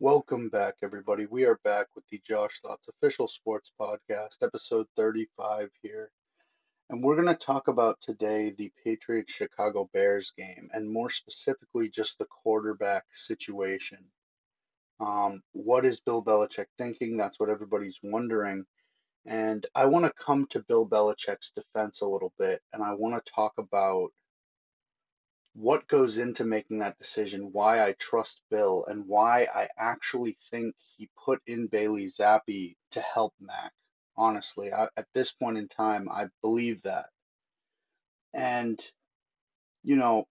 Welcome back, everybody. We are back with the Josh Thoughts Official Sports Podcast, episode 35 here. And we're going to talk about today the Patriots Chicago Bears game, and more specifically, just the quarterback situation. Um, what is Bill Belichick thinking? That's what everybody's wondering. And I want to come to Bill Belichick's defense a little bit, and I want to talk about what goes into making that decision, why I trust Bill, and why I actually think he put in Bailey Zappe to help Mac. Honestly, I, at this point in time, I believe that. And, you know,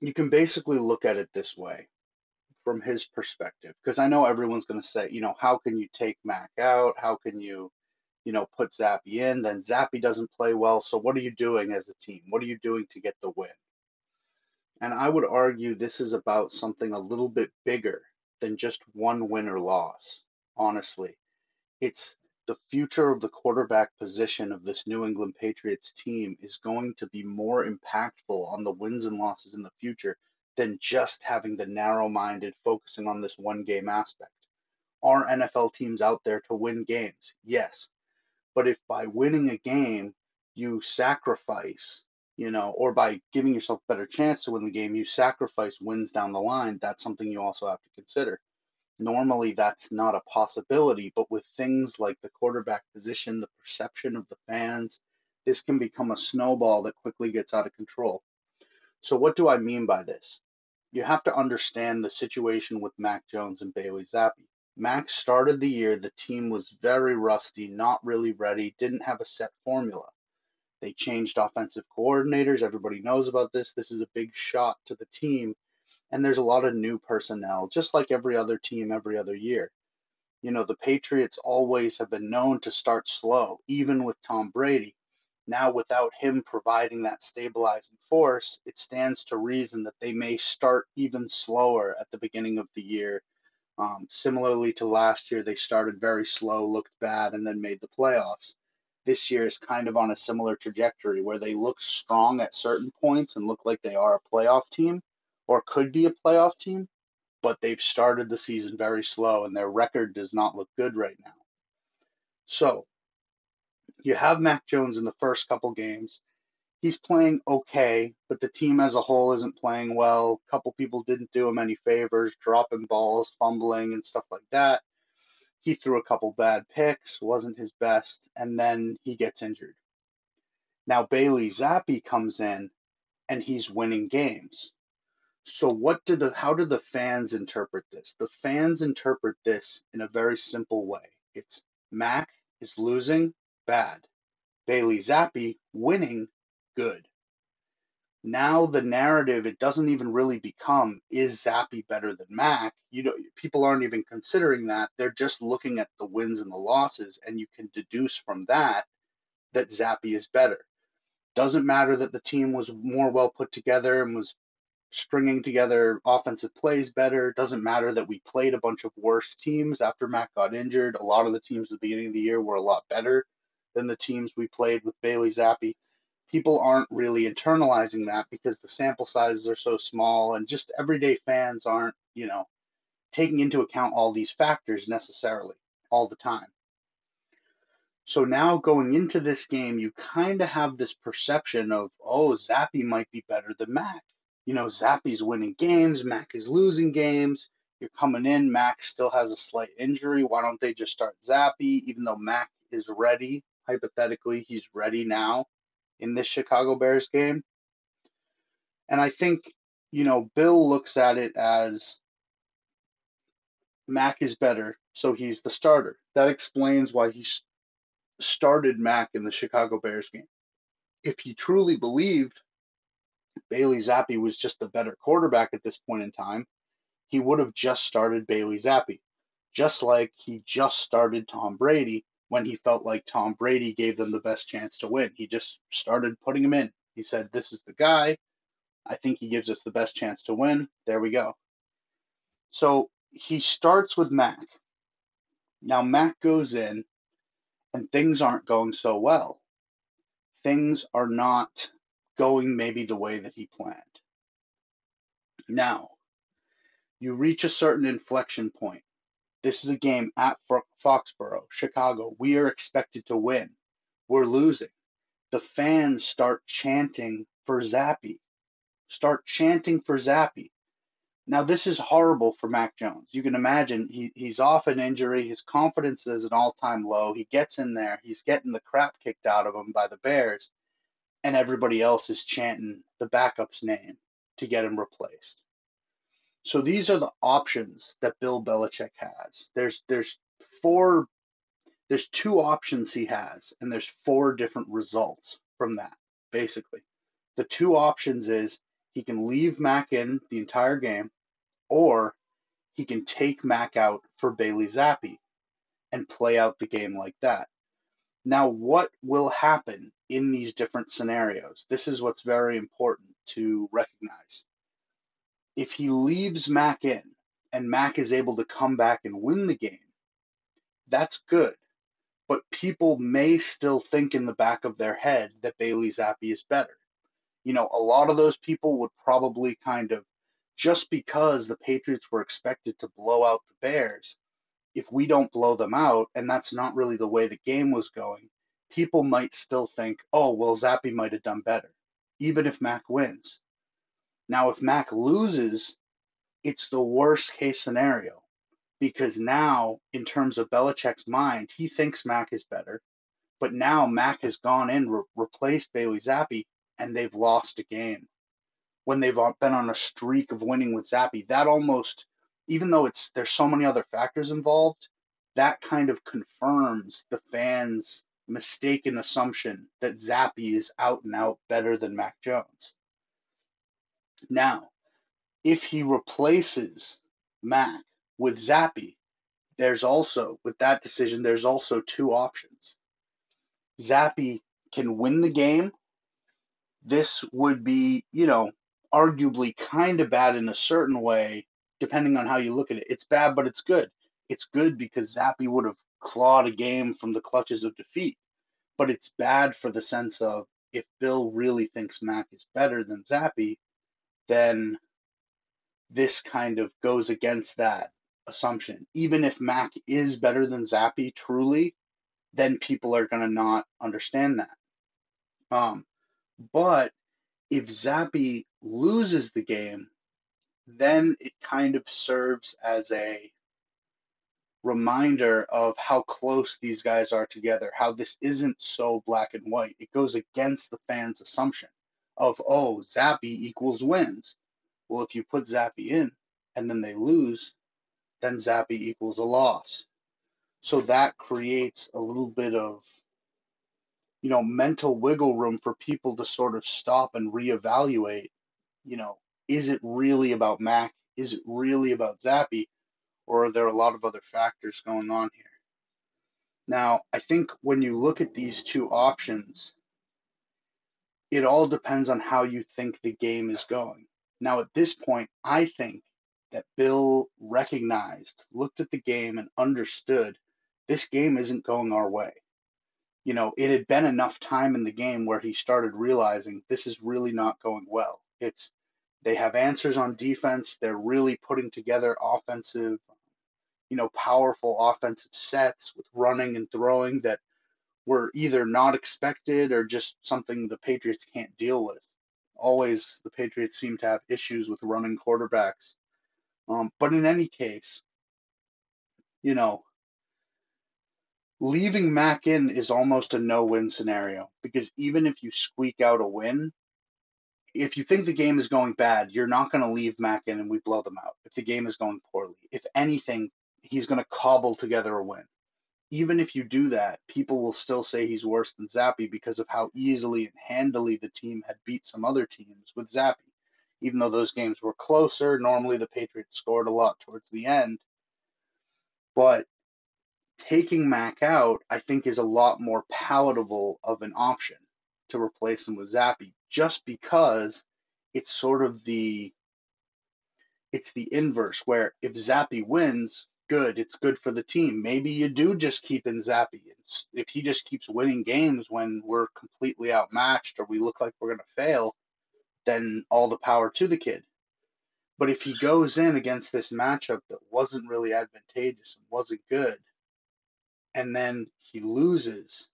you can basically look at it this way from his perspective, because I know everyone's going to say, you know, how can you take Mac out? How can you, you know, put Zappe in? Then Zappe doesn't play well. So what are you doing as a team? What are you doing to get the win? And I would argue this is about something a little bit bigger than just one win or loss, honestly. It's the future of the quarterback position of this New England Patriots team is going to be more impactful on the wins and losses in the future than just having the narrow minded focusing on this one game aspect. Are NFL teams out there to win games? Yes. But if by winning a game you sacrifice you know, or by giving yourself a better chance to win the game, you sacrifice wins down the line. That's something you also have to consider. Normally, that's not a possibility, but with things like the quarterback position, the perception of the fans, this can become a snowball that quickly gets out of control. So, what do I mean by this? You have to understand the situation with Mac Jones and Bailey Zappe. Mac started the year, the team was very rusty, not really ready, didn't have a set formula. They changed offensive coordinators. Everybody knows about this. This is a big shot to the team. And there's a lot of new personnel, just like every other team every other year. You know, the Patriots always have been known to start slow, even with Tom Brady. Now, without him providing that stabilizing force, it stands to reason that they may start even slower at the beginning of the year. Um, similarly to last year, they started very slow, looked bad, and then made the playoffs this year is kind of on a similar trajectory where they look strong at certain points and look like they are a playoff team or could be a playoff team, but they've started the season very slow and their record does not look good right now. So you have Mac Jones in the first couple games. He's playing okay, but the team as a whole isn't playing well. A couple people didn't do him any favors, dropping balls, fumbling, and stuff like that he threw a couple bad picks, wasn't his best, and then he gets injured. Now Bailey Zappe comes in and he's winning games. So what did the how did the fans interpret this? The fans interpret this in a very simple way. It's Mac is losing, bad. Bailey Zappe winning, good now the narrative it doesn't even really become is Zappe better than Mac. You know, people aren't even considering that. They're just looking at the wins and the losses, and you can deduce from that that Zappe is better. Doesn't matter that the team was more well put together and was stringing together offensive plays better. Doesn't matter that we played a bunch of worse teams after Mac got injured. A lot of the teams at the beginning of the year were a lot better than the teams we played with Bailey Zappe people aren't really internalizing that because the sample sizes are so small and just everyday fans aren't, you know, taking into account all these factors necessarily all the time. So now going into this game, you kind of have this perception of, oh, Zappe might be better than Mac. You know, Zappe's winning games, Mac is losing games. You're coming in, Mac still has a slight injury. Why don't they just start Zappe, even though Mac is ready? Hypothetically, he's ready now in this Chicago Bears game. And I think, you know, Bill looks at it as Mac is better, so he's the starter. That explains why he started Mac in the Chicago Bears game. If he truly believed Bailey Zappe was just the better quarterback at this point in time, he would have just started Bailey Zappe, just like he just started Tom Brady when he felt like Tom Brady gave them the best chance to win. He just started putting him in. He said, This is the guy. I think he gives us the best chance to win. There we go. So he starts with Mac. Now, Mac goes in, and things aren't going so well. Things are not going maybe the way that he planned. Now, You reach a certain inflection point. This is a game at Foxborough, Chicago. We are expected to win. We're losing. The fans start chanting for Zappe. Start chanting for Zappe. Now, this is horrible for Mac Jones. You can imagine he, he's off an injury. His confidence is an all time low. He gets in there. He's getting the crap kicked out of him by the Bears, and everybody else is chanting the backup's name to get him replaced. So these are the options that Bill Belichick has. There's there's four there's two options he has and there's four different results from that basically. The two options is he can leave Mac in the entire game or he can take Mac out for Bailey Zappe and play out the game like that. Now, what will happen in these different scenarios? This is what's very important to recognize if he leaves Mac in and Mac is able to come back and win the game, that's good. But people may still think in the back of their head that Bailey Zappe is better. You know, a lot of those people would probably kind of, just because the Patriots were expected to blow out the Bears, if we don't blow them out, and that's not really the way the game was going, people might still think, oh, well, Zappe might have done better, even if Mac wins. Now, if Mac loses, it's the worst case scenario because now, in terms of Belichick's mind, he thinks Mac is better, but now Mac has gone in, re- replaced Bailey Zappe, and they've lost a game. When they've been on a streak of winning with Zappe. that almost, even though it's there's so many other factors involved, that kind of confirms the fans' mistaken assumption that Zappe is out and out better than Mac Jones. Now, if he replaces Mac with Zappe, there's also, with that decision, there's also two options. Zappe can win the game. This would be, you know, arguably kind of bad in a certain way, depending on how you look at it. It's bad, but it's good. It's good because Zappe would have clawed a game from the clutches of defeat. But it's bad for the sense of if Bill really thinks Mac is better than Zappe, then this kind of goes against that assumption. Even if Mac is better than Zappe truly, then people are going to not understand that. Um, but if Zappe loses the game, then it kind of serves as a reminder of how close these guys are together, how this isn't so black and white. It goes against the fans' assumption of, oh, Zappe equals wins. Well, if you put Zappe in and then they lose, then Zappe equals a loss. So that creates a little bit of, you know, mental wiggle room for people to sort of stop and reevaluate, you know, is it really about Mac? Is it really about Zappe? Or are there a lot of other factors going on here? Now, I think when you look at these two options, it all depends on how you think the game is going. Now, at this point, I think that Bill recognized, looked at the game, and understood this game isn't going our way. You know, it had been enough time in the game where he started realizing this is really not going well. It's they have answers on defense. They're really putting together offensive, you know, powerful offensive sets with running and throwing that were either not expected or just something the Patriots can't deal with. Always, the Patriots seem to have issues with running quarterbacks. Um, but in any case, you know, leaving Mac in is almost a no win scenario because even if you squeak out a win, if you think the game is going bad, you're not going to leave Mac in and we blow them out. If the game is going poorly, if anything, he's going to cobble together a win even if you do that, people will still say he's worse than Zappe because of how easily and handily the team had beat some other teams with Zappe. Even though those games were closer, normally the Patriots scored a lot towards the end. But taking Mac out, I think, is a lot more palatable of an option to replace him with Zappe, just because it's sort of the it's the inverse where if Zappe wins, good. It's good for the team. Maybe you do just keep in Zappe. If he just keeps winning games when we're completely outmatched or we look like we're going to fail, then all the power to the kid. But if he goes in against this matchup that wasn't really advantageous and wasn't good, and then he loses,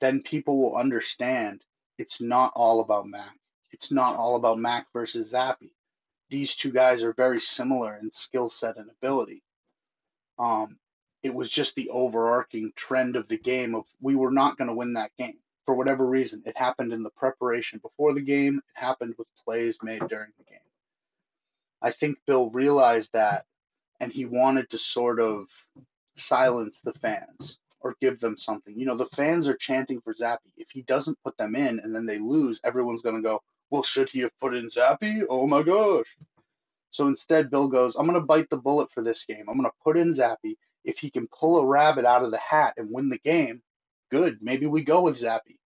then people will understand it's not all about Mac. It's not all about Mac versus Zappe. These two guys are very similar in skill set and ability. Um, it was just the overarching trend of the game of we were not going to win that game for whatever reason. It happened in the preparation before the game. It happened with plays made during the game. I think Bill realized that and he wanted to sort of silence the fans or give them something. You know, the fans are chanting for Zappe. If he doesn't put them in and then they lose, everyone's going to go, well, should he have put in Zappe? Oh my gosh. So instead, Bill goes, I'm going to bite the bullet for this game. I'm going to put in Zappe. If he can pull a rabbit out of the hat and win the game, good. Maybe we go with Zappe.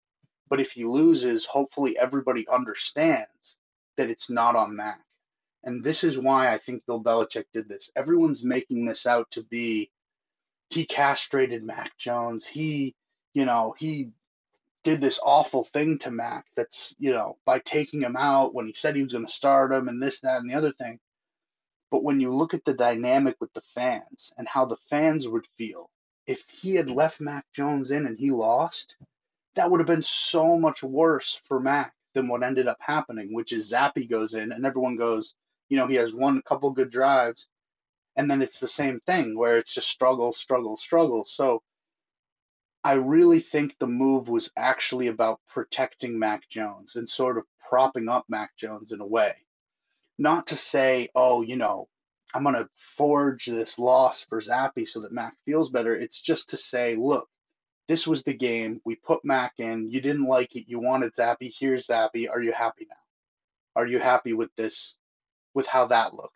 But if he loses, hopefully everybody understands that it's not on Mac. And this is why I think Bill Belichick did this. Everyone's making this out to be he castrated Mac Jones. He, you know, he did this awful thing to Mac that's, you know, by taking him out when he said he was going to start him and this, that, and the other thing. But when you look at the dynamic with the fans and how the fans would feel if he had left Mac Jones in and he lost, that would have been so much worse for Mac than what ended up happening, which is Zappe goes in and everyone goes, you know, he has one couple good drives and then it's the same thing where it's just struggle, struggle, struggle. So I really think the move was actually about protecting Mac Jones and sort of propping up Mac Jones in a way. Not to say, oh, you know, I'm going to forge this loss for Zappe so that Mac feels better. It's just to say, look, this was the game. We put Mac in. You didn't like it. You wanted Zappe. Here's Zappe. Are you happy now? Are you happy with this, with how that looked?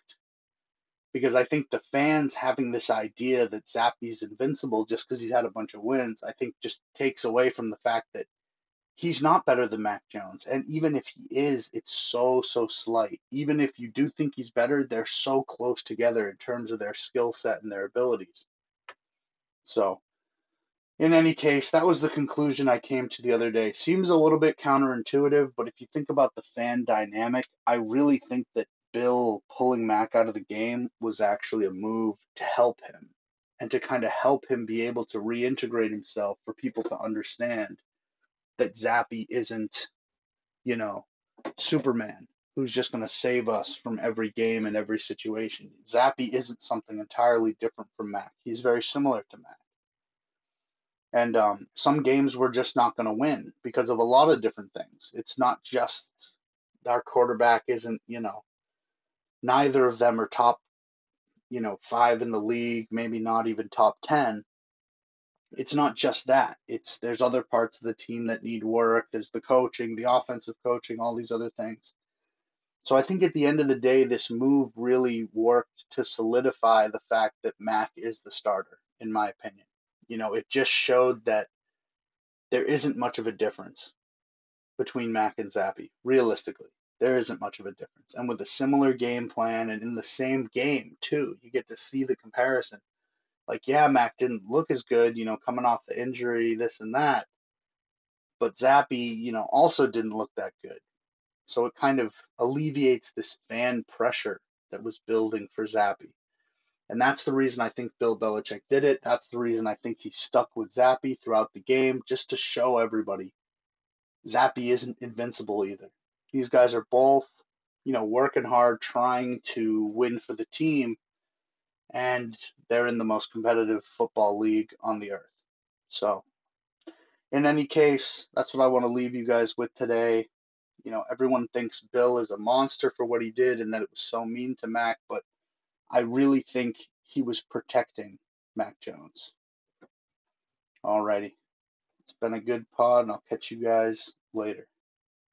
because I think the fans having this idea that Zappe's invincible just because he's had a bunch of wins, I think just takes away from the fact that he's not better than Mac Jones. And even if he is, it's so, so slight. Even if you do think he's better, they're so close together in terms of their skill set and their abilities. So, in any case, that was the conclusion I came to the other day. Seems a little bit counterintuitive, but if you think about the fan dynamic, I really think that Bill pulling Mac out of the game was actually a move to help him and to kind of help him be able to reintegrate himself for people to understand that Zappe isn't, you know, Superman who's just going to save us from every game and every situation. Zappe isn't something entirely different from Mac. He's very similar to Mac. And um, some games we're just not going to win because of a lot of different things. It's not just our quarterback isn't, you know, neither of them are top, you know, five in the league, maybe not even top 10. It's not just that. It's there's other parts of the team that need work. There's the coaching, the offensive coaching, all these other things. So I think at the end of the day, this move really worked to solidify the fact that Mac is the starter, in my opinion. You know, it just showed that there isn't much of a difference between Mac and Zappe. realistically there isn't much of a difference. And with a similar game plan and in the same game too, you get to see the comparison. Like, yeah, Mac didn't look as good, you know, coming off the injury, this and that. But Zappe, you know, also didn't look that good. So it kind of alleviates this fan pressure that was building for Zappe. And that's the reason I think Bill Belichick did it. That's the reason I think he stuck with Zappe throughout the game, just to show everybody Zappe isn't invincible either. These guys are both, you know, working hard, trying to win for the team, and they're in the most competitive football league on the earth. So, in any case, that's what I want to leave you guys with today. You know, everyone thinks Bill is a monster for what he did and that it was so mean to Mac, but I really think he was protecting Mac Jones. Alrighty. It's been a good pod, and I'll catch you guys later.